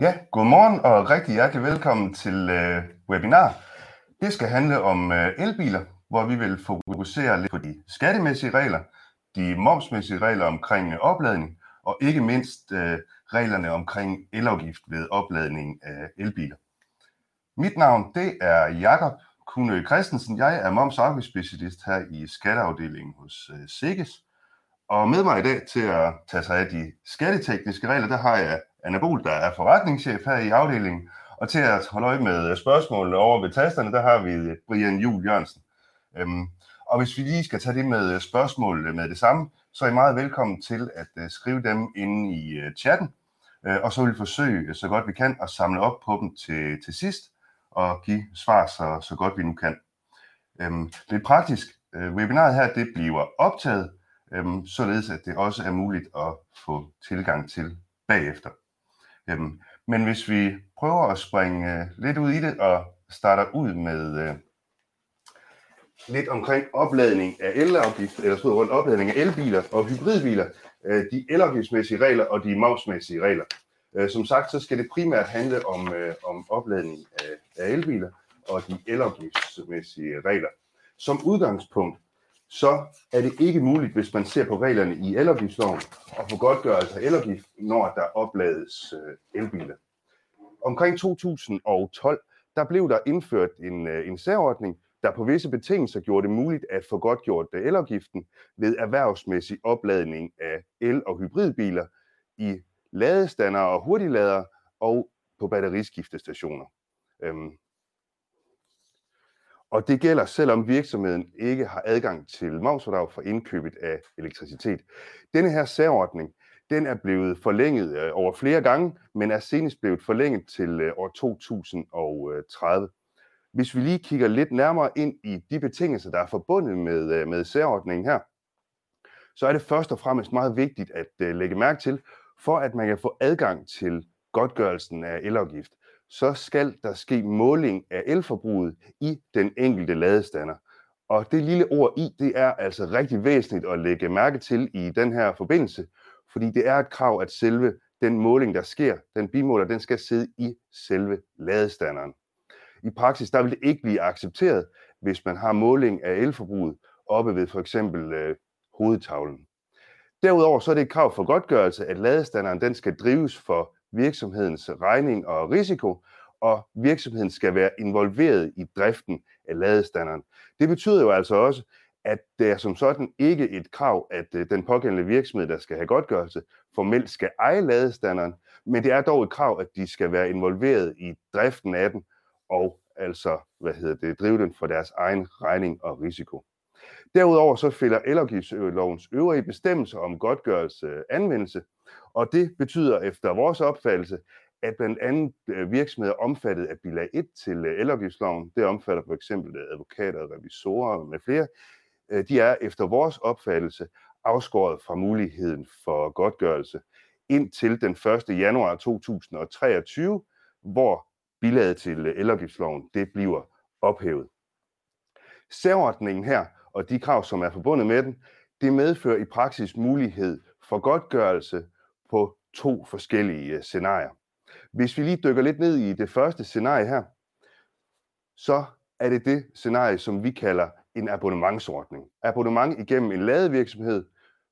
Ja, godmorgen og rigtig hjertelig velkommen til øh, webinar. Det skal handle om øh, elbiler, hvor vi vil fokusere lidt på de skattemæssige regler, de momsmæssige regler omkring øh, opladning, og ikke mindst øh, reglerne omkring elafgift ved opladning af elbiler. Mit navn det er Jakob Kunø Christensen. Jeg er moms- og afgiftsspecialist her i skatteafdelingen hos øh, Sikkes. Og med mig i dag til at tage sig af de skattetekniske regler, der har jeg Anna Bol, der er forretningschef her i afdelingen. Og til at holde øje med spørgsmålene over ved tasterne, der har vi Brian Jul Jørgensen. Øhm, og hvis vi lige skal tage det med spørgsmål med det samme, så er I meget velkommen til at øh, skrive dem inde i øh, chatten. Øh, og så vil vi forsøge så godt vi kan at samle op på dem til, til sidst og give svar så, så godt vi nu kan. Øhm, lidt praktisk. Øh, webinaret her det bliver optaget, øhm, således at det også er muligt at få tilgang til bagefter. Øhm, men hvis vi prøver at springe øh, lidt ud i det og starter ud med øh, lidt omkring opladning af elafgift, eller så rundt opladning af elbiler og hybridbiler, øh, de elafgiftsmæssige regler og de momsmæssige regler. Øh, som sagt, så skal det primært handle om, øh, om opladning af, af elbiler og de elafgiftsmæssige regler. Som udgangspunkt, så er det ikke muligt, hvis man ser på reglerne i elafgiftsloven, at få godtgørelse af elafgift, når der oplades øh, elbiler. Omkring 2012, der blev der indført en, øh, en særordning, der på visse betingelser gjorde det muligt at få godtgjort øh, elafgiften ved erhvervsmæssig opladning af el- og hybridbiler i ladestander og hurtiglader og på batteriskiftestationer. Øhm, og det gælder selvom virksomheden ikke har adgang til momsfordrag for indkøbet af elektricitet. Denne her særordning, den er blevet forlænget øh, over flere gange, men er senest blevet forlænget til øh, år 2030. Hvis vi lige kigger lidt nærmere ind i de betingelser, der er forbundet med, øh, med særordningen her, så er det først og fremmest meget vigtigt at lægge mærke til, for at man kan få adgang til godtgørelsen af elafgift, så skal der ske måling af elforbruget i den enkelte ladestander. Og det lille ord i, det er altså rigtig væsentligt at lægge mærke til i den her forbindelse, fordi det er et krav, at selve den måling, der sker, den bimåler, den skal sidde i selve ladestanderen. I praksis, der vil det ikke blive accepteret, hvis man har måling af elforbruget oppe ved for eksempel øh, hovedtavlen. Derudover så er det et krav for godtgørelse, at ladestanderen den skal drives for virksomhedens regning og risiko, og virksomheden skal være involveret i driften af ladestanderen. Det betyder jo altså også, at det er som sådan ikke et krav, at øh, den pågældende virksomhed, der skal have godtgørelse, formelt skal eje ladestanderen, men det er dog et krav, at de skal være involveret i driften af den, og altså, hvad hedder det, drive den for deres egen regning og risiko. Derudover så følger elafgiftslovens øvrige bestemmelser om godtgørelse øh, anvendelse, og det betyder efter vores opfattelse, at blandt andet øh, virksomheder omfattet af bilag 1 til øh, elafgiftsloven, det omfatter for eksempel advokater, revisorer med flere, de er efter vores opfattelse afskåret fra muligheden for godtgørelse indtil den 1. januar 2023, hvor bilaget til elafgiftsloven det bliver ophævet. Særordningen her og de krav, som er forbundet med den, det medfører i praksis mulighed for godtgørelse på to forskellige øh, scenarier. Hvis vi lige dykker lidt ned i det første scenarie her, så er det det scenarie, som vi kalder en abonnementsordning. Abonnement igennem en ladevirksomhed,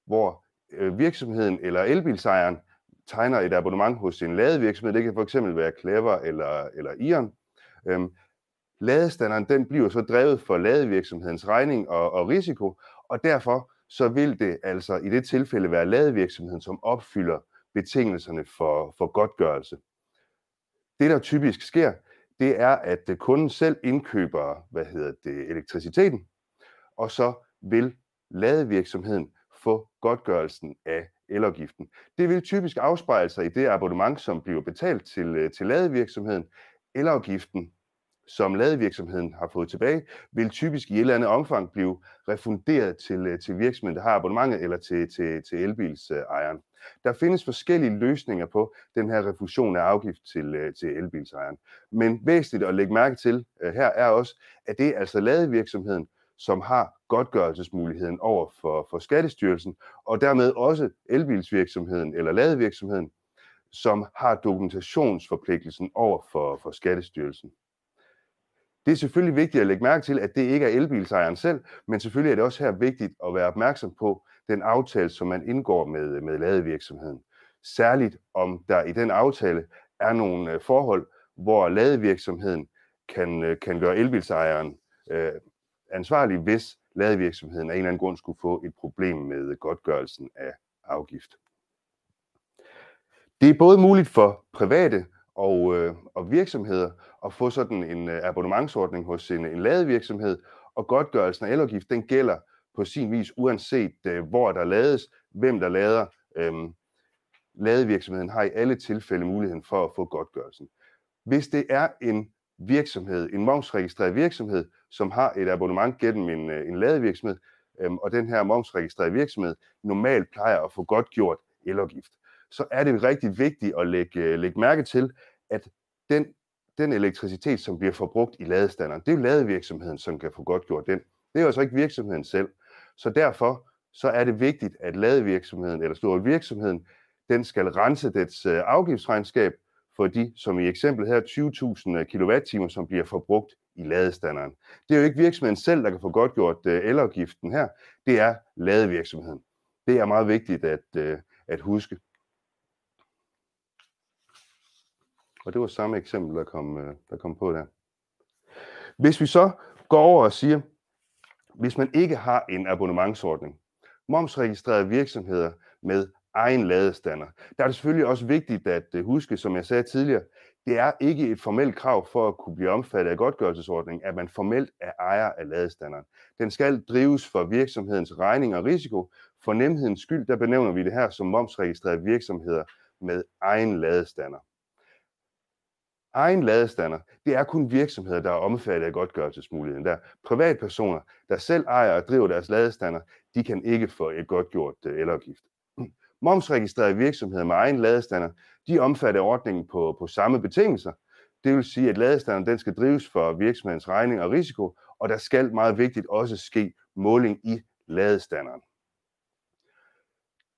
hvor øh, virksomheden eller elbilsejeren tegner et abonnement hos en ladevirksomhed. Det kan fx være Clever eller, eller Ion. Øhm, ladestanderen den bliver så drevet for ladevirksomhedens regning og, og risiko, og derfor så vil det altså i det tilfælde være ladevirksomheden, som opfylder betingelserne for, for godtgørelse. Det, der typisk sker, det er, at øh, kunden selv indkøber hvad hedder det, elektriciteten, og så vil ladevirksomheden få godtgørelsen af elafgiften. Det vil typisk afspejle sig i det abonnement, som bliver betalt til, øh, til ladevirksomheden. Elafgiften som ladevirksomheden har fået tilbage, vil typisk i et eller andet omfang blive refunderet til, øh, til virksomheden, der har abonnementet, eller til, til, til elbilsejeren. Der findes forskellige løsninger på den her refusion af afgift til, øh, til elbilsejeren. Men væsentligt at lægge mærke til øh, her er også, at det er altså ladevirksomheden, som har godtgørelsesmuligheden over for, for Skattestyrelsen, og dermed også elbilsvirksomheden eller ladevirksomheden, som har dokumentationsforpligtelsen over for, for Skattestyrelsen. Det er selvfølgelig vigtigt at lægge mærke til, at det ikke er elbilsejeren selv, men selvfølgelig er det også her vigtigt at være opmærksom på den aftale, som man indgår med, med ladevirksomheden. Særligt om der i den aftale er nogle øh, forhold, hvor ladevirksomheden kan, øh, kan gøre elbilsejeren øh, ansvarlig, hvis ladevirksomheden af en eller anden grund skulle få et problem med godtgørelsen af afgift. Det er både muligt for private og, øh, og virksomheder at få sådan en øh, abonnementsordning hos en, en ladevirksomhed, og godtgørelsen af elafgift, den gælder på sin vis uanset øh, hvor der lades, hvem der lader. Øh, ladevirksomheden har i alle tilfælde muligheden for at få godtgørelsen. Hvis det er en virksomhed, en momsregistreret virksomhed, som har et abonnement gennem en, øh, en ladevirksomhed, øhm, og den her momsregistrerede virksomhed normalt plejer at få godtgjort elafgift, så er det rigtig vigtigt at lægge, øh, lægge mærke til, at den, den elektricitet, som bliver forbrugt i ladestanderen, det er jo ladevirksomheden, som kan få godt gjort den. Det er jo altså ikke virksomheden selv. Så derfor så er det vigtigt, at ladevirksomheden eller store virksomheden, den skal rense dets øh, afgiftsregnskab for de, som i eksemplet her, 20.000 øh, kWh, som bliver forbrugt i ladestanderen. Det er jo ikke virksomheden selv, der kan få godt gjort elafgiften her. Det er ladevirksomheden. Det er meget vigtigt at, at huske. Og det var samme eksempel, der kom, øh, der kom på der. Hvis vi så går over og siger, hvis man ikke har en abonnementsordning, momsregistrerede virksomheder med egen ladestander. Der er det selvfølgelig også vigtigt at øh, huske, som jeg sagde tidligere, det er ikke et formelt krav for at kunne blive omfattet af godtgørelsesordningen, at man formelt er ejer af ladestanderen. Den skal drives for virksomhedens regning og risiko. For nemhedens skyld, der benævner vi det her som momsregistrerede virksomheder med egen ladestander. Egen ladestander, det er kun virksomheder, der er omfattet af godtgørelsesmuligheden. Der privatpersoner, der selv ejer og driver deres ladestander, de kan ikke få et godtgjort øh, elafgift. Momsregistrerede virksomheder med egen ladestander, de omfatter ordningen på, på samme betingelser. Det vil sige, at ladestanderen den skal drives for virksomhedens regning og risiko, og der skal meget vigtigt også ske måling i ladestanderen.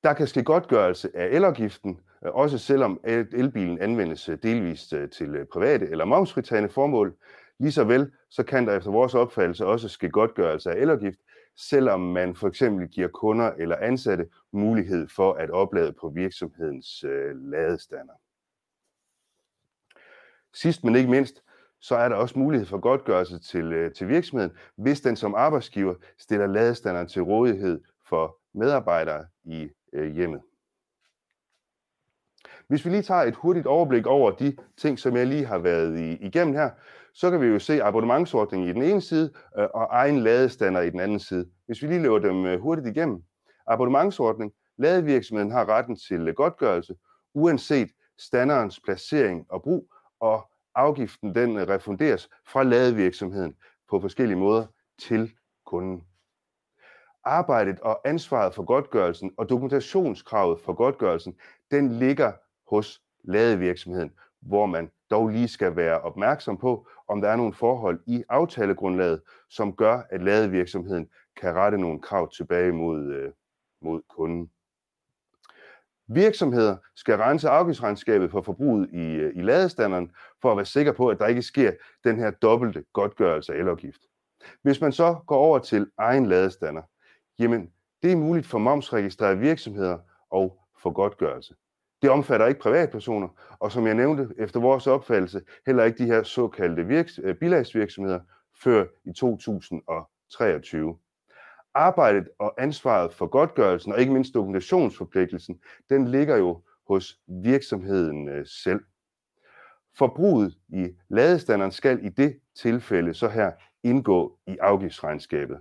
Der kan ske godtgørelse af elafgiften, også selvom elbilen anvendes øh, delvist øh, til øh, private eller momsfritagende formål. Ligeså vel, så kan der efter vores opfattelse også ske godtgørelse af elafgift, selvom man for eksempel giver kunder eller ansatte mulighed for at oplade på virksomhedens ladestander. Sidst men ikke mindst, så er der også mulighed for godtgørelse til, til virksomheden, hvis den som arbejdsgiver stiller ladestanderen til rådighed for medarbejdere i øh, hjemmet. Hvis vi lige tager et hurtigt overblik over de ting, som jeg lige har været i, igennem her, så kan vi jo se abonnementsordningen i den ene side øh, og egen ladestander i den anden side. Hvis vi lige løber dem øh, hurtigt igennem. Abonnementsordning. Ladevirksomheden har retten til øh, godtgørelse, uanset standerens placering og brug, og afgiften den øh, refunderes fra ladevirksomheden på forskellige måder til kunden. Arbejdet og ansvaret for godtgørelsen og dokumentationskravet for godtgørelsen, den ligger hos ladevirksomheden, hvor man dog lige skal være opmærksom på, om der er nogle forhold i aftalegrundlaget, som gør, at ladevirksomheden kan rette nogle krav tilbage mod, øh, mod kunden. Virksomheder skal rense afgiftsregnskabet for forbruget i, øh, i ladestanderen, for at være sikker på, at der ikke sker den her dobbelte godtgørelse af elafgift. Hvis man så går over til egen ladestander, jamen det er muligt for momsregistrerede virksomheder at få godtgørelse. Det omfatter ikke privatpersoner, og som jeg nævnte, efter vores opfattelse, heller ikke de her såkaldte virks- øh, bilagsvirksomheder før i 2023. Arbejdet og ansvaret for godtgørelsen, og ikke mindst dokumentationsforpligtelsen, den ligger jo hos virksomheden øh, selv. Forbruget i ladestanderen skal i det tilfælde så her indgå i afgiftsregnskabet.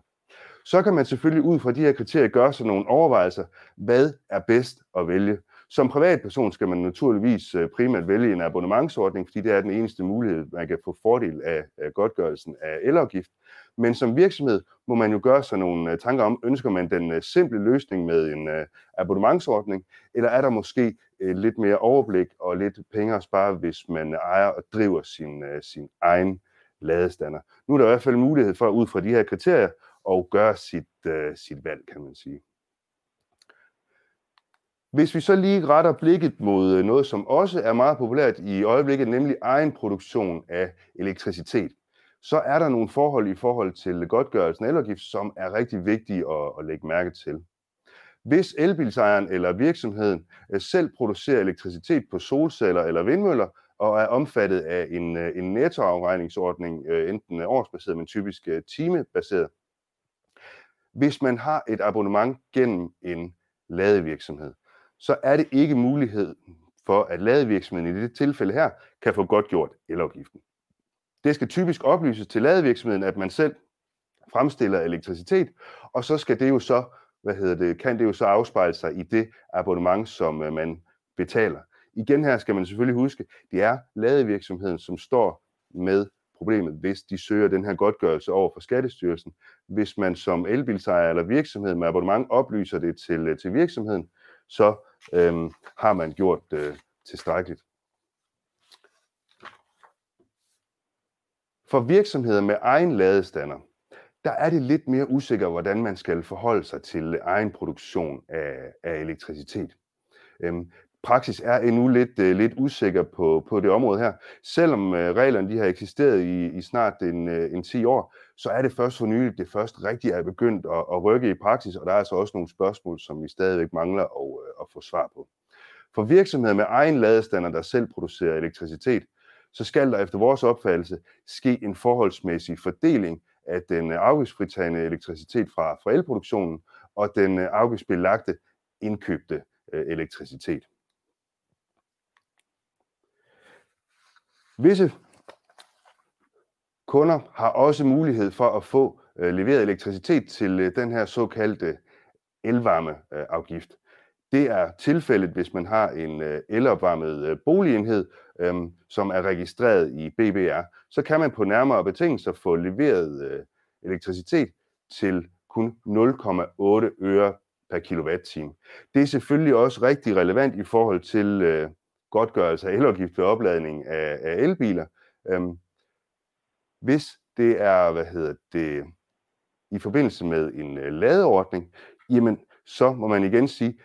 Så kan man selvfølgelig ud fra de her kriterier gøre sig nogle overvejelser, hvad er bedst at vælge. Som privatperson skal man naturligvis øh, primært vælge en abonnementsordning, fordi det er den eneste mulighed, man kan få fordel af, godtgørelsen af elafgift. Men som virksomhed må man jo gøre sig nogle øh, tanker om, ønsker man den øh, simple løsning med en abonnementsordning, eller er der måske lidt mere overblik og lidt penge at spare, hvis man ejer og driver sin, sin egen ladestander. Nu er der i hvert fald mulighed for, ud fra de her kriterier, at gøre sit, sit valg, kan man sige. Hvis vi så lige retter blikket mod øh, noget, som også er meget populært i øjeblikket, nemlig egen produktion af elektricitet, så er der nogle forhold i forhold til godtgørelsen af elafgift, som er rigtig vigtige at, at lægge mærke til. Hvis elbilsejeren eller virksomheden øh, selv producerer elektricitet på solceller eller vindmøller, og er omfattet af en, øh, en nettoafregningsordning, enten årsbaseret, men typisk timebaseret. Hvis man har et abonnement gennem en ladevirksomhed, så er det ikke mulighed for, at ladevirksomheden i det tilfælde her kan få godt gjort elafgiften. Det skal typisk oplyses til ladevirksomheden, at man selv fremstiller elektricitet, og så skal det jo så, hvad hedder det, kan det jo så afspejle sig i det abonnement, som øh, man betaler. Igen her skal man selvfølgelig huske, det er ladevirksomheden, som står med problemet, hvis de søger den her godtgørelse over for Skattestyrelsen. Hvis man som elbilsejer eller virksomhed med abonnement oplyser det til, øh, til virksomheden, så øhm, har man gjort øh, tilstrækkeligt. For virksomheder med egen ladestander, der er det lidt mere usikkert, hvordan man skal forholde sig til egen produktion af, af elektricitet. Øhm, praksis er endnu lidt, uh, lidt usikker på, på det område her. Selvom uh, reglerne de har eksisteret i, i snart en, uh, en 10 år, så er det først for nylig, det først rigtig er begyndt at, at rykke i praksis, og der er altså også nogle spørgsmål, som vi stadigvæk mangler at, øh, at få svar på. For virksomheder med egen ladestander, der selv producerer elektricitet, så skal der efter vores opfattelse ske en forholdsmæssig fordeling af den øh, afgiftsfritagende elektricitet fra, fra elproduktionen og den øh, afgiftsbelagte indkøbte elektricitet. Visse kunder har også mulighed for at få øh, leveret elektricitet til øh, den her såkaldte øh, elvarmeafgift. Det er tilfældet, hvis man har en elopvarmet boligenhed, som er registreret i BBR. Så kan man på nærmere betingelser få leveret elektricitet til kun 0,8 øre per kilowatt-time. Det er selvfølgelig også rigtig relevant i forhold til godtgørelse af elafgift ved opladning af elbiler. Hvis det er, hvad hedder det, i forbindelse med en øh, ladeordning, jamen så må man igen sige,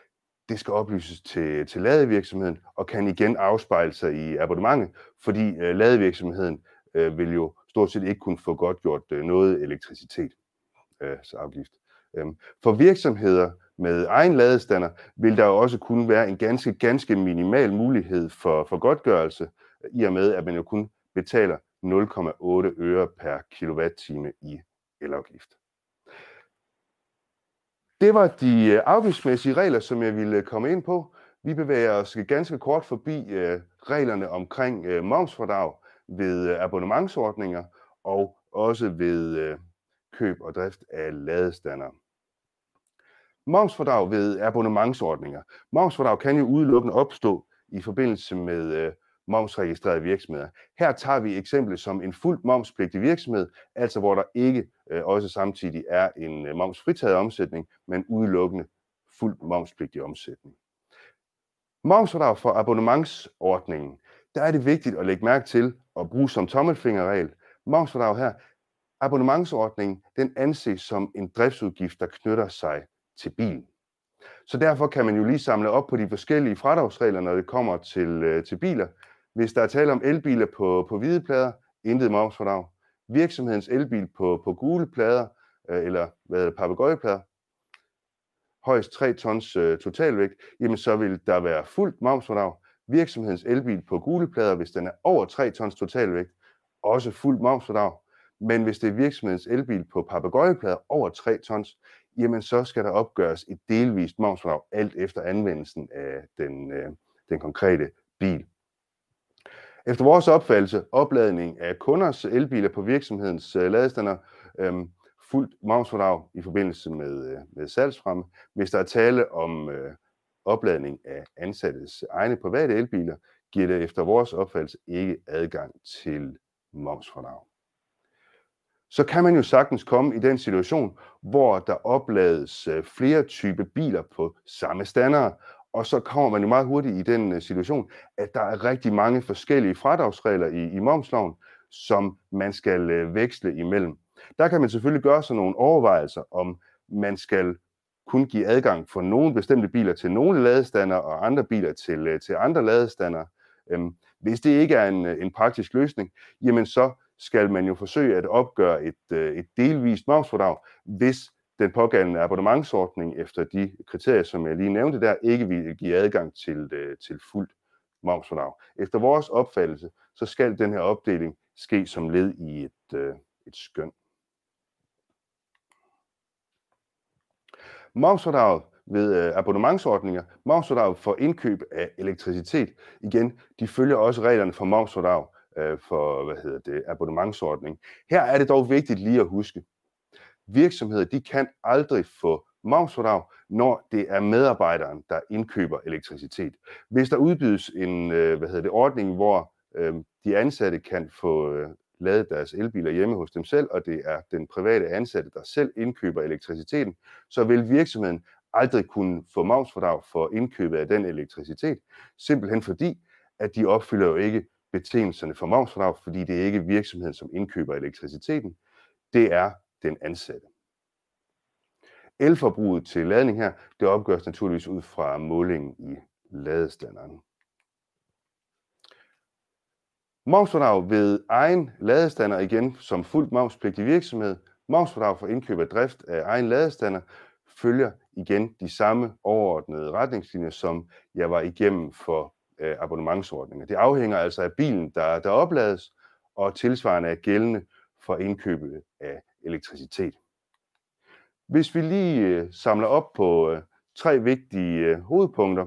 det skal oplyses til, til ladevirksomheden og kan igen afspejle sig i abonnementet, fordi øh, ladevirksomheden øh, vil jo stort set ikke kunne få godt gjort øh, noget elektricitet øh, så afgift. Øhm, for virksomheder, med egen ladestander, vil der jo også kunne være en ganske, ganske minimal mulighed for, for godtgørelse, i og med at man jo kun betaler 0,8 øre per kilowatt-time i elafgift. Det var de øh, afgiftsmæssige regler, som jeg ville øh, komme ind på. Vi bevæger os ganske kort forbi øh, reglerne omkring momsfradrag ved abonnementsordninger og også ved køb og drift af ladestander. Momsfordrag ved abonnementsordninger. Momsfordrag kan jo udelukkende opstå i forbindelse med øh, momsregistrerede virksomheder. Her tager vi eksemplet som en fuldt momspligtig virksomhed, altså hvor der ikke øh, også samtidig er en øh, momsfritaget omsætning, men udelukkende fuldt momspligtig omsætning. Momsfradrag for abonnementsordningen, der er det vigtigt at lægge mærke til at bruge som tommelfingerregel. Momsfradrag her, abonnementsordningen, den anses som en driftsudgift, der knytter sig til bilen. Så derfor kan man jo lige samle op på de forskellige fradragsregler, når det kommer til, øh, til biler. Hvis der er tale om elbiler på, på hvide plader, intet momsfordrag. Virksomhedens elbil på, på gule plader, øh, eller hvad er det, papegøjeplader, højst 3 tons øh, totalvægt, jamen så vil der være fuldt momsfordrag. Virksomhedens elbil på gule plader, hvis den er over 3 tons totalvægt, også fuldt momsfordrag. Men hvis det er virksomhedens elbil på papegøjeplader over 3 tons, jamen så skal der opgøres et delvist momsfradrag alt efter anvendelsen af den, øh, den konkrete bil. Efter vores opfattelse, opladning af kunders elbiler på virksomhedens øh, ladestander, øh, fuldt momsfradrag i forbindelse med, øh, med salgsfremme. Hvis der er tale om øh, opladning af ansattes egne private elbiler, giver det efter vores opfattelse ikke adgang til momsfradrag så kan man jo sagtens komme i den situation, hvor der oplades øh, flere typer biler på samme standard, og så kommer man jo meget hurtigt i den øh, situation, at der er rigtig mange forskellige fradragsregler i, i momsloven, som man skal øh, veksle imellem. Der kan man selvfølgelig gøre sig nogle overvejelser, om man skal kun give adgang for nogle bestemte biler til nogle ladestander og andre biler til, øh, til andre ladestander. Øhm, hvis det ikke er en, en praktisk løsning, jamen så skal man jo forsøge at opgøre et, et delvist momsfordrag, hvis den pågældende abonnementsordning efter de kriterier, som jeg lige nævnte der, ikke vil give adgang til, øh, til fuldt momsfordrag. Efter vores opfattelse, så skal den her opdeling ske som led i et, øh, et skøn. Momsfordraget ved øh, abonnementsordninger, momsfordrag for indkøb af elektricitet. Igen, de følger også reglerne for momsfordrag øh, for hvad hedder det, abonnementsordning. Her er det dog vigtigt lige at huske. Virksomheder de kan aldrig få momsfordrag, når det er medarbejderen, der indkøber elektricitet. Hvis der udbydes en øh, hvad hedder det, ordning, hvor øh, de ansatte kan få øh, ladet deres elbiler hjemme hos dem selv, og det er den private ansatte, der selv indkøber elektriciteten, så vil virksomheden aldrig kunne få momsfordrag for indkøbet af den elektricitet, simpelthen fordi, at de opfylder jo ikke betingelserne for momsfordrag, fordi det er ikke virksomheden, som indkøber elektriciteten, det er den ansatte. Elforbruget til ladning her, det opgøres naturligvis ud fra målingen i ladestanderen. Momsfordrag ved egen ladestander igen som fuldt momspligtig virksomhed. Momsfordrag for indkøb af drift af egen ladestander følger igen de samme overordnede retningslinjer, som jeg var igennem for øh, abonnementsordninger. Det afhænger altså af bilen, der, der oplades, og tilsvarende er gældende for indkøbet af elektricitet. Hvis vi lige øh, samler op på øh, tre vigtige øh, hovedpunkter,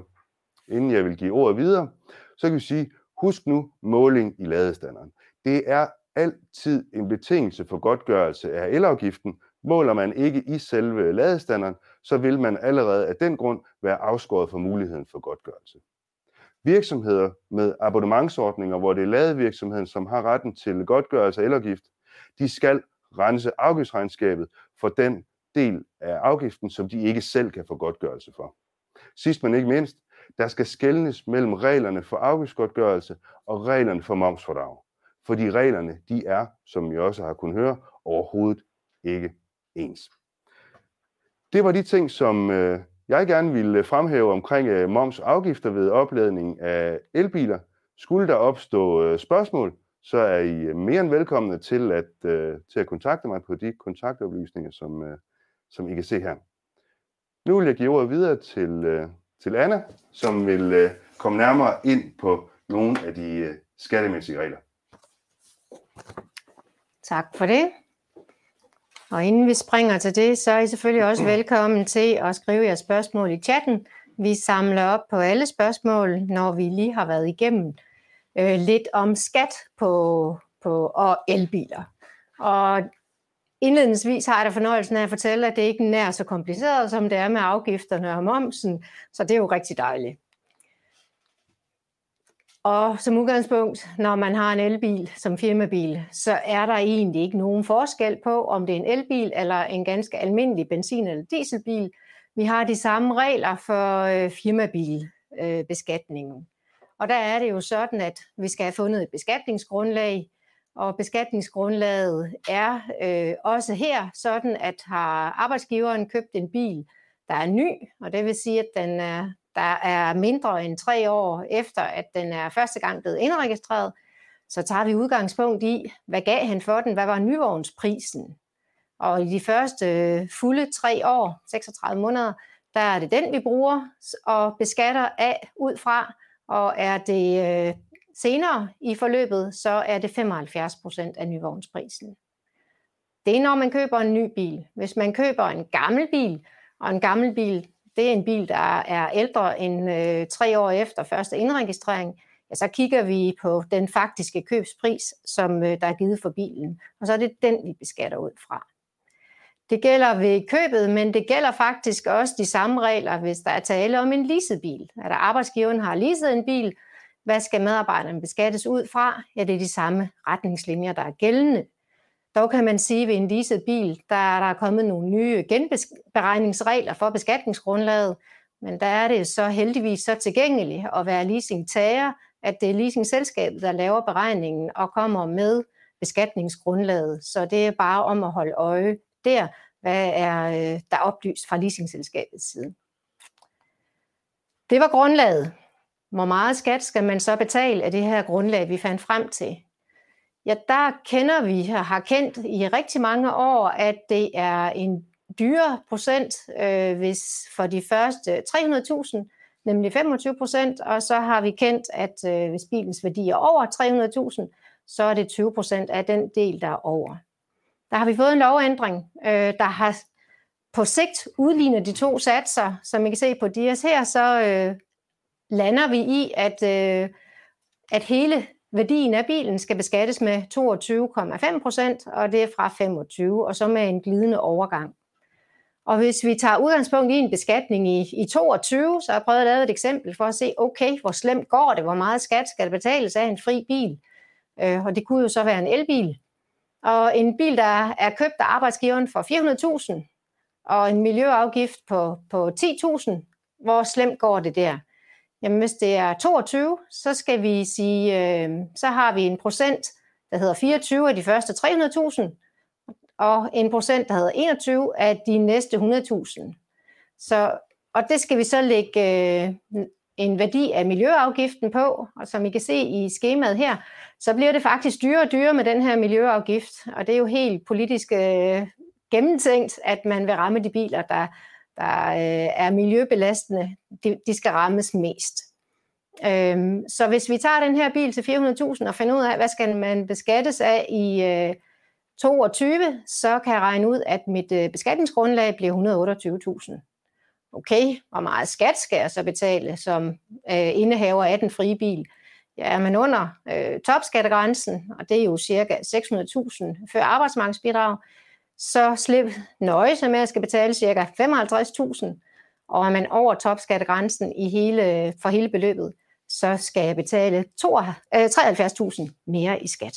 inden jeg vil give ordet videre, så kan vi sige, Husk nu måling i ladestanderen. Det er altid en betingelse for godtgørelse af elafgiften. Måler man ikke i selve ladestanderen, så vil man allerede af den grund være afskåret fra muligheden for godtgørelse. Virksomheder med abonnementsordninger, hvor det er ladevirksomheden, som har retten til godtgørelse af elafgift, de skal rense afgiftsregnskabet for den del af afgiften, som de ikke selv kan få godtgørelse for. Sidst men ikke mindst, der skal skelnes mellem reglerne for afgiftsgodtgørelse og reglerne for momsfordrag. Fordi reglerne, de er, som I også har kunnet høre, overhovedet ikke ens. Det var de ting, som øh, jeg gerne ville fremhæve omkring øh, moms og afgifter ved opladning af elbiler. Skulle der opstå øh, spørgsmål, så er I øh, mere end velkomne til at, øh, til at kontakte mig på de kontaktoplysninger, som, øh, som I kan se her. Nu vil jeg give ordet videre til, øh, til Anna, som vil øh, komme nærmere ind på nogle af de øh, skattemæssige regler. Tak for det. Og inden vi springer til det, så er I selvfølgelig også velkommen til at skrive jeres spørgsmål i chatten. Vi samler op på alle spørgsmål, når vi lige har været igennem øh, lidt om skat på, på og elbiler. Og Indledningsvis har jeg da fornøjelsen af at fortælle, at det ikke er nær så kompliceret, som det er med afgifterne og momsen, så det er jo rigtig dejligt. Og som udgangspunkt, når man har en elbil som firmabil, så er der egentlig ikke nogen forskel på, om det er en elbil eller en ganske almindelig benzin- eller dieselbil. Vi har de samme regler for øh, firmabilbeskatningen. Og der er det jo sådan, at vi skal have fundet et beskatningsgrundlag, og beskatningsgrundlaget er øh, også her sådan, at har arbejdsgiveren købt en bil, der er ny, og det vil sige, at den er, der er mindre end tre år efter, at den er første gang blevet indregistreret, så tager vi udgangspunkt i, hvad gav han for den, hvad var nyvognsprisen. Og i de første øh, fulde tre år, 36 måneder, der er det den, vi bruger og beskatter af ud fra, og er det øh, Senere i forløbet, så er det 75 procent af nyvognsprisen. Det er, når man køber en ny bil. Hvis man køber en gammel bil, og en gammel bil, det er en bil, der er ældre end øh, tre år efter første indregistrering, ja, så kigger vi på den faktiske købspris, som øh, der er givet for bilen. Og så er det den, vi beskatter ud fra. Det gælder ved købet, men det gælder faktisk også de samme regler, hvis der er tale om en leaset bil. At arbejdsgiveren har leaset en bil, hvad skal medarbejderen beskattes ud fra? Ja, det er de samme retningslinjer, der er gældende. Dog kan man sige, at ved en leaset bil, der er der kommet nogle nye genberegningsregler for beskatningsgrundlaget, men der er det så heldigvis så tilgængeligt at være leasingtager, at det er leasingselskabet, der laver beregningen og kommer med beskatningsgrundlaget. Så det er bare om at holde øje der, hvad er øh, der oplyst fra leasingselskabets side. Det var grundlaget. Hvor meget skat skal man så betale af det her grundlag, vi fandt frem til? Ja, der kender vi, har kendt i rigtig mange år, at det er en dyre procent, øh, hvis for de første 300.000, nemlig 25 procent, og så har vi kendt, at øh, hvis bilens værdi er over 300.000, så er det 20 procent af den del, der er over. Der har vi fået en lovændring, øh, der har på sigt udlignet de to satser. Som I kan se på DIAS her, så øh, lander vi i, at, øh, at hele værdien af bilen skal beskattes med 22,5 procent, og det er fra 25, og så med en glidende overgang. Og hvis vi tager udgangspunkt i en beskatning i, i 22, så har jeg prøvet at lave et eksempel for at se, okay, hvor slemt går det, hvor meget skat skal der betales af en fri bil. Øh, og det kunne jo så være en elbil. Og en bil, der er købt af arbejdsgiveren for 400.000, og en miljøafgift på, på 10.000, hvor slemt går det der? Jamen hvis det er 22, så skal vi sige, øh, så har vi en procent, der hedder 24 af de første 300.000, og en procent, der hedder 21 af de næste 100.000. Så, og det skal vi så lægge øh, en værdi af miljøafgiften på, og som I kan se i skemaet her, så bliver det faktisk dyrere og dyrere med den her miljøafgift, og det er jo helt politisk øh, gennemtænkt, at man vil ramme de biler, der, der øh, er miljøbelastende, de, de skal rammes mest. Øhm, så hvis vi tager den her bil til 400.000 og finder ud af, hvad skal man beskattes af i øh, 22, så kan jeg regne ud, at mit øh, beskatningsgrundlag bliver 128.000. Okay, hvor meget skat skal jeg så betale som øh, indehaver af den frie bil? Ja, er man under øh, topskattegrænsen, og det er jo cirka 600.000 før arbejdsmarkedsbidrag, så slip nøje med at skal betale ca. 55.000, og er man over topskattegrænsen i hele, for hele beløbet, så skal jeg betale 73.000 øh, mere i skat.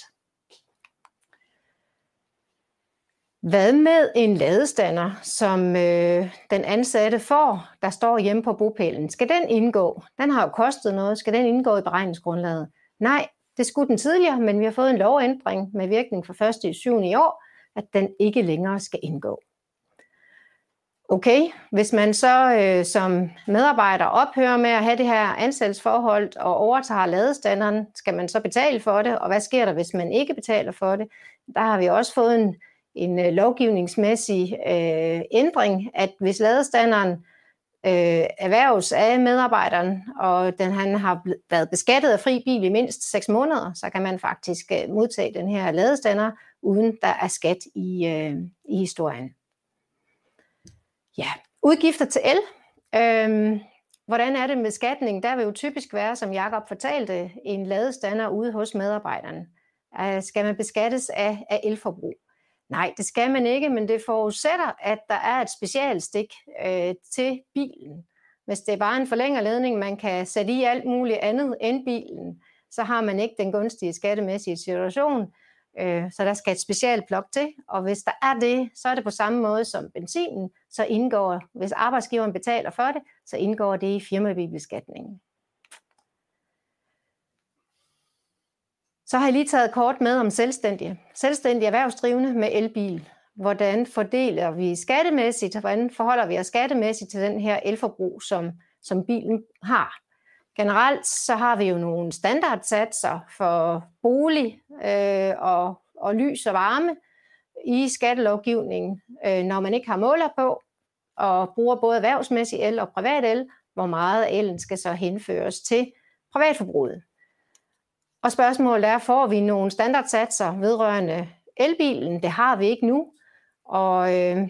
Hvad med en ladestander, som øh, den ansatte får, der står hjemme på bopælen? Skal den indgå? Den har jo kostet noget. Skal den indgå i beregningsgrundlaget? Nej, det skulle den tidligere, men vi har fået en lovændring med virkning fra 1. i 7. i år, at den ikke længere skal indgå. Okay, hvis man så øh, som medarbejder ophører med at have det her ansættelsesforhold og overtager ladestanderen, skal man så betale for det, og hvad sker der, hvis man ikke betaler for det? Der har vi også fået en, en øh, lovgivningsmæssig øh, ændring, at hvis ladestanderen øh, erhverves af medarbejderen, og den, han har været beskattet af fri bil i mindst 6 måneder, så kan man faktisk øh, modtage den her ladestander, uden der er skat i, øh, i historien. Ja, udgifter til el. Øhm, hvordan er det med skatning? Der vil jo typisk være, som Jakob fortalte, en ladestander ude hos medarbejderen. Øh, skal man beskattes af, af elforbrug? Nej, det skal man ikke, men det forudsætter, at der er et specialstik øh, til bilen. Hvis det er bare en forlængerledning, man kan sætte i alt muligt andet end bilen, så har man ikke den gunstige skattemæssige situation. Øh, så der skal et specialplok til, og hvis der er det, så er det på samme måde som benzinen, så indgår, hvis arbejdsgiveren betaler for det, så indgår det i firmabilbeskatningen. Så har jeg lige taget kort med om selvstændige. Selvstændige erhvervsdrivende med elbil. Hvordan fordeler vi skattemæssigt, hvordan forholder vi os skattemæssigt til den her elforbrug, som, som bilen har. Generelt så har vi jo nogle standardsatser for bolig øh, og, og lys og varme i skattelovgivningen, øh, når man ikke har måler på og bruger både erhvervsmæssig el og privat el, hvor meget af elen skal så henføres til privatforbruget. Og spørgsmålet er, får vi nogle standardsatser vedrørende elbilen? Det har vi ikke nu. Og øh,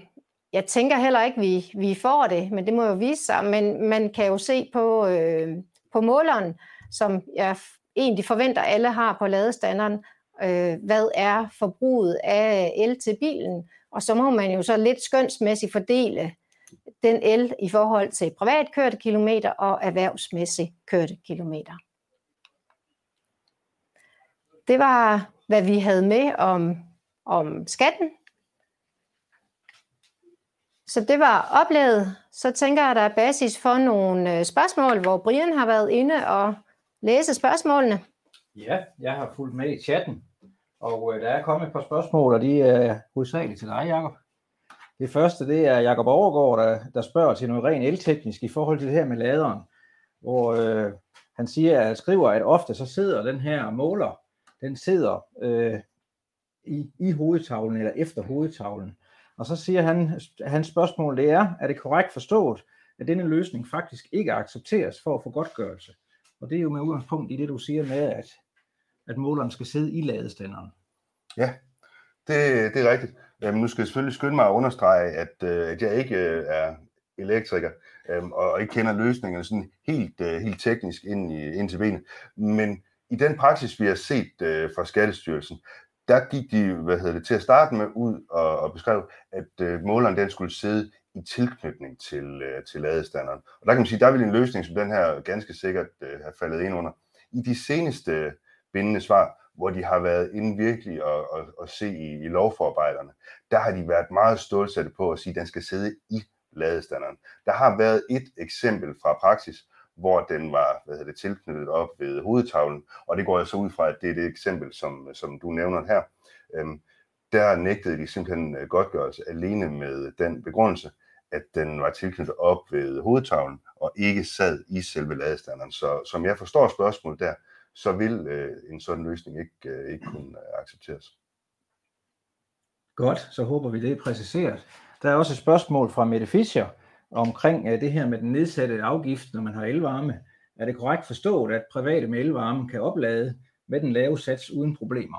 jeg tænker heller ikke, vi, vi får det, men det må jo vise sig. Men man kan jo se på, øh, på måleren, som jeg egentlig forventer, alle har på ladestanderen, øh, hvad er forbruget af el til bilen, og så må man jo så lidt skønsmæssigt fordele den el i forhold til privat kørte kilometer og erhvervsmæssigt kørte kilometer. Det var, hvad vi havde med om, om skatten. Så det var oplevet. Så tænker jeg, at der er basis for nogle øh, spørgsmål, hvor Brian har været inde og læse spørgsmålene. Ja, jeg har fulgt med i chatten, og øh, der er kommet et par spørgsmål, og de er øh, hovedsageligt til dig, Jacob. Det første, det er Jakob Overgaard, der, der spørger til noget rent elteknisk i forhold til det her med laderen, hvor øh, han siger, at skriver, at ofte så sidder den her måler, den sidder øh, i, i hovedtavlen eller efter hovedtavlen. Og så siger han, hans spørgsmål det er, er det korrekt forstået, at denne løsning faktisk ikke accepteres for at få godtgørelse? Og det er jo med udgangspunkt i det, du siger med, at, at måleren skal sidde i ladestanderen. Ja, det, det er rigtigt. Jamen, nu skal jeg selvfølgelig skynde mig at understrege, at, øh, at jeg ikke øh, er elektriker øhm, og ikke kender løsningerne sådan helt, øh, helt teknisk ind, i, ind til benet. Men i den praksis, vi har set øh, fra Skattestyrelsen, der gik de hvad hedder det, til at starte med ud og, og beskrev, at øh, måleren den skulle sidde i tilknytning til, øh, til ladestanderen. Og der kan man sige, der vil en løsning som den her ganske sikkert have faldet ind under. I de seneste bindende svar, hvor de har været inde virkelig og, og, og se i, i lovforarbejderne, der har de været meget stålsatte på at sige, at den skal sidde i ladestanderen. Der har været et eksempel fra praksis, hvor den var hvad hedder det, tilknyttet op ved hovedtavlen, og det går jeg så ud fra, at det er det eksempel, som, som du nævner her. Øhm, der nægtede de simpelthen øh, godtgørelse alene med den begrundelse, at den var tilknyttet op ved hovedtavlen og ikke sad i selve ladestanderen. Så som jeg forstår spørgsmålet der, så vil øh, en sådan løsning ikke, øh, ikke kunne øh, accepteres. Godt, så håber vi det er præciseret. Der er også et spørgsmål fra Mette Fischer omkring øh, det her med den nedsatte afgift, når man har elvarme. Er det korrekt forstået, at private med elvarme kan oplade med den lave sats uden problemer?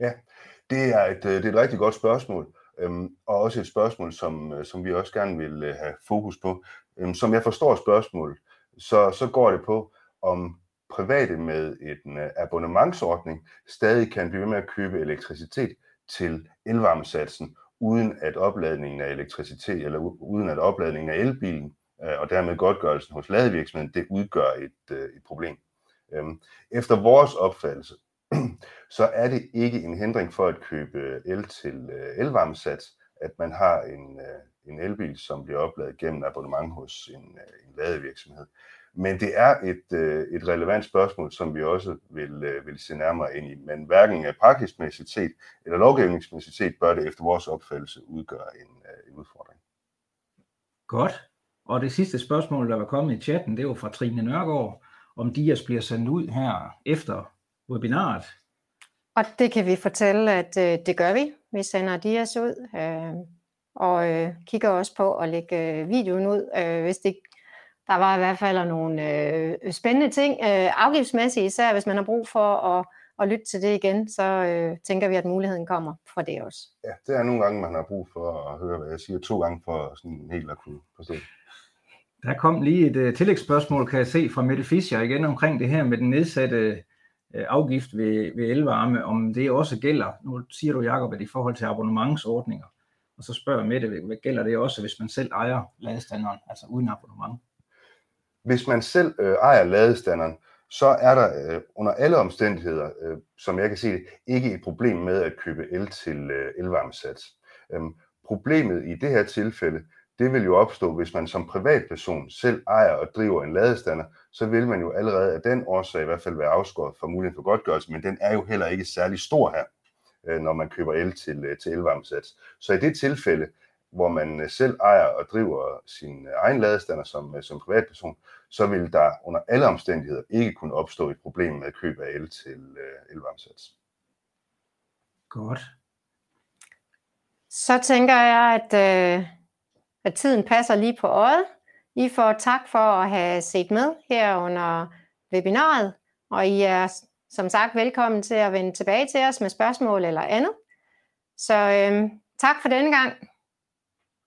Ja, det er et, øh, det er et rigtig godt spørgsmål, øhm, og også et spørgsmål, som, øh, som vi også gerne vil øh, have fokus på. Øhm, som jeg forstår spørgsmålet, så, så går det på, om private med en abonnementsordning stadig kan blive ved med at købe elektricitet til elvarmesatsen, uden at opladningen af elektricitet, eller uden at opladningen af elbilen, øh, og dermed godtgørelsen hos ladevirksomheden, det udgør et, øh, et problem. Øhm, efter vores opfattelse, så er det ikke en hindring for at købe el til øh, elvarmesats, at man har en, en elbil, som bliver opladet gennem abonnement hos en, en ladevirksomhed. Men det er et, øh, et relevant spørgsmål, som vi også vil, øh, vil se nærmere ind i. Men hverken af praktisk set eller lovgivningsmæssigt set bør det efter vores opfattelse udgøre en, øh, en udfordring. Godt. Og det sidste spørgsmål, der var kommet i chatten, det var fra Trine Nørgaard, om DIAS bliver sendt ud her efter webinaret. Og det kan vi fortælle, at øh, det gør vi. Vi sender DIAS ud, øh, og øh, kigger også på at lægge øh, videoen ud, øh, hvis det der var i hvert fald nogle øh, spændende ting, øh, afgiftsmæssigt især, hvis man har brug for at, at lytte til det igen, så øh, tænker vi, at muligheden kommer for det også. Ja, det er nogle gange, man har brug for at høre, hvad jeg siger, to gange for sådan helt at kunne forstå Der kom lige et uh, tillægsspørgsmål, kan jeg se, fra Mette Fischer igen omkring det her med den nedsatte uh, afgift ved, ved elvarme, om det også gælder, nu siger du Jacob, at i forhold til abonnementsordninger, og så spørger Mette, hvad gælder det også, hvis man selv ejer ladestanderen, altså uden abonnement? Hvis man selv øh, ejer ladestanderen, så er der øh, under alle omstændigheder, øh, som jeg kan se det, ikke et problem med at købe el til øh, elvarmesats. Øhm, problemet i det her tilfælde, det vil jo opstå, hvis man som privatperson selv ejer og driver en ladestander, så vil man jo allerede af den årsag i hvert fald være afskåret fra muligheden for godtgørelse, men den er jo heller ikke særlig stor her, øh, når man køber el til, øh, til elvarmesats. Så i det tilfælde, hvor man øh, selv ejer og driver sin øh, egen ladestander som, øh, som privatperson, så vil der under alle omstændigheder ikke kunne opstå et problem med køb af el til elvarmesats. Godt. Så tænker jeg, at, uh, at tiden passer lige på øjet. I får tak for at have set med her under webinaret, og I er som sagt velkommen til at vende tilbage til os med spørgsmål eller andet. Så øhm, tak for denne gang.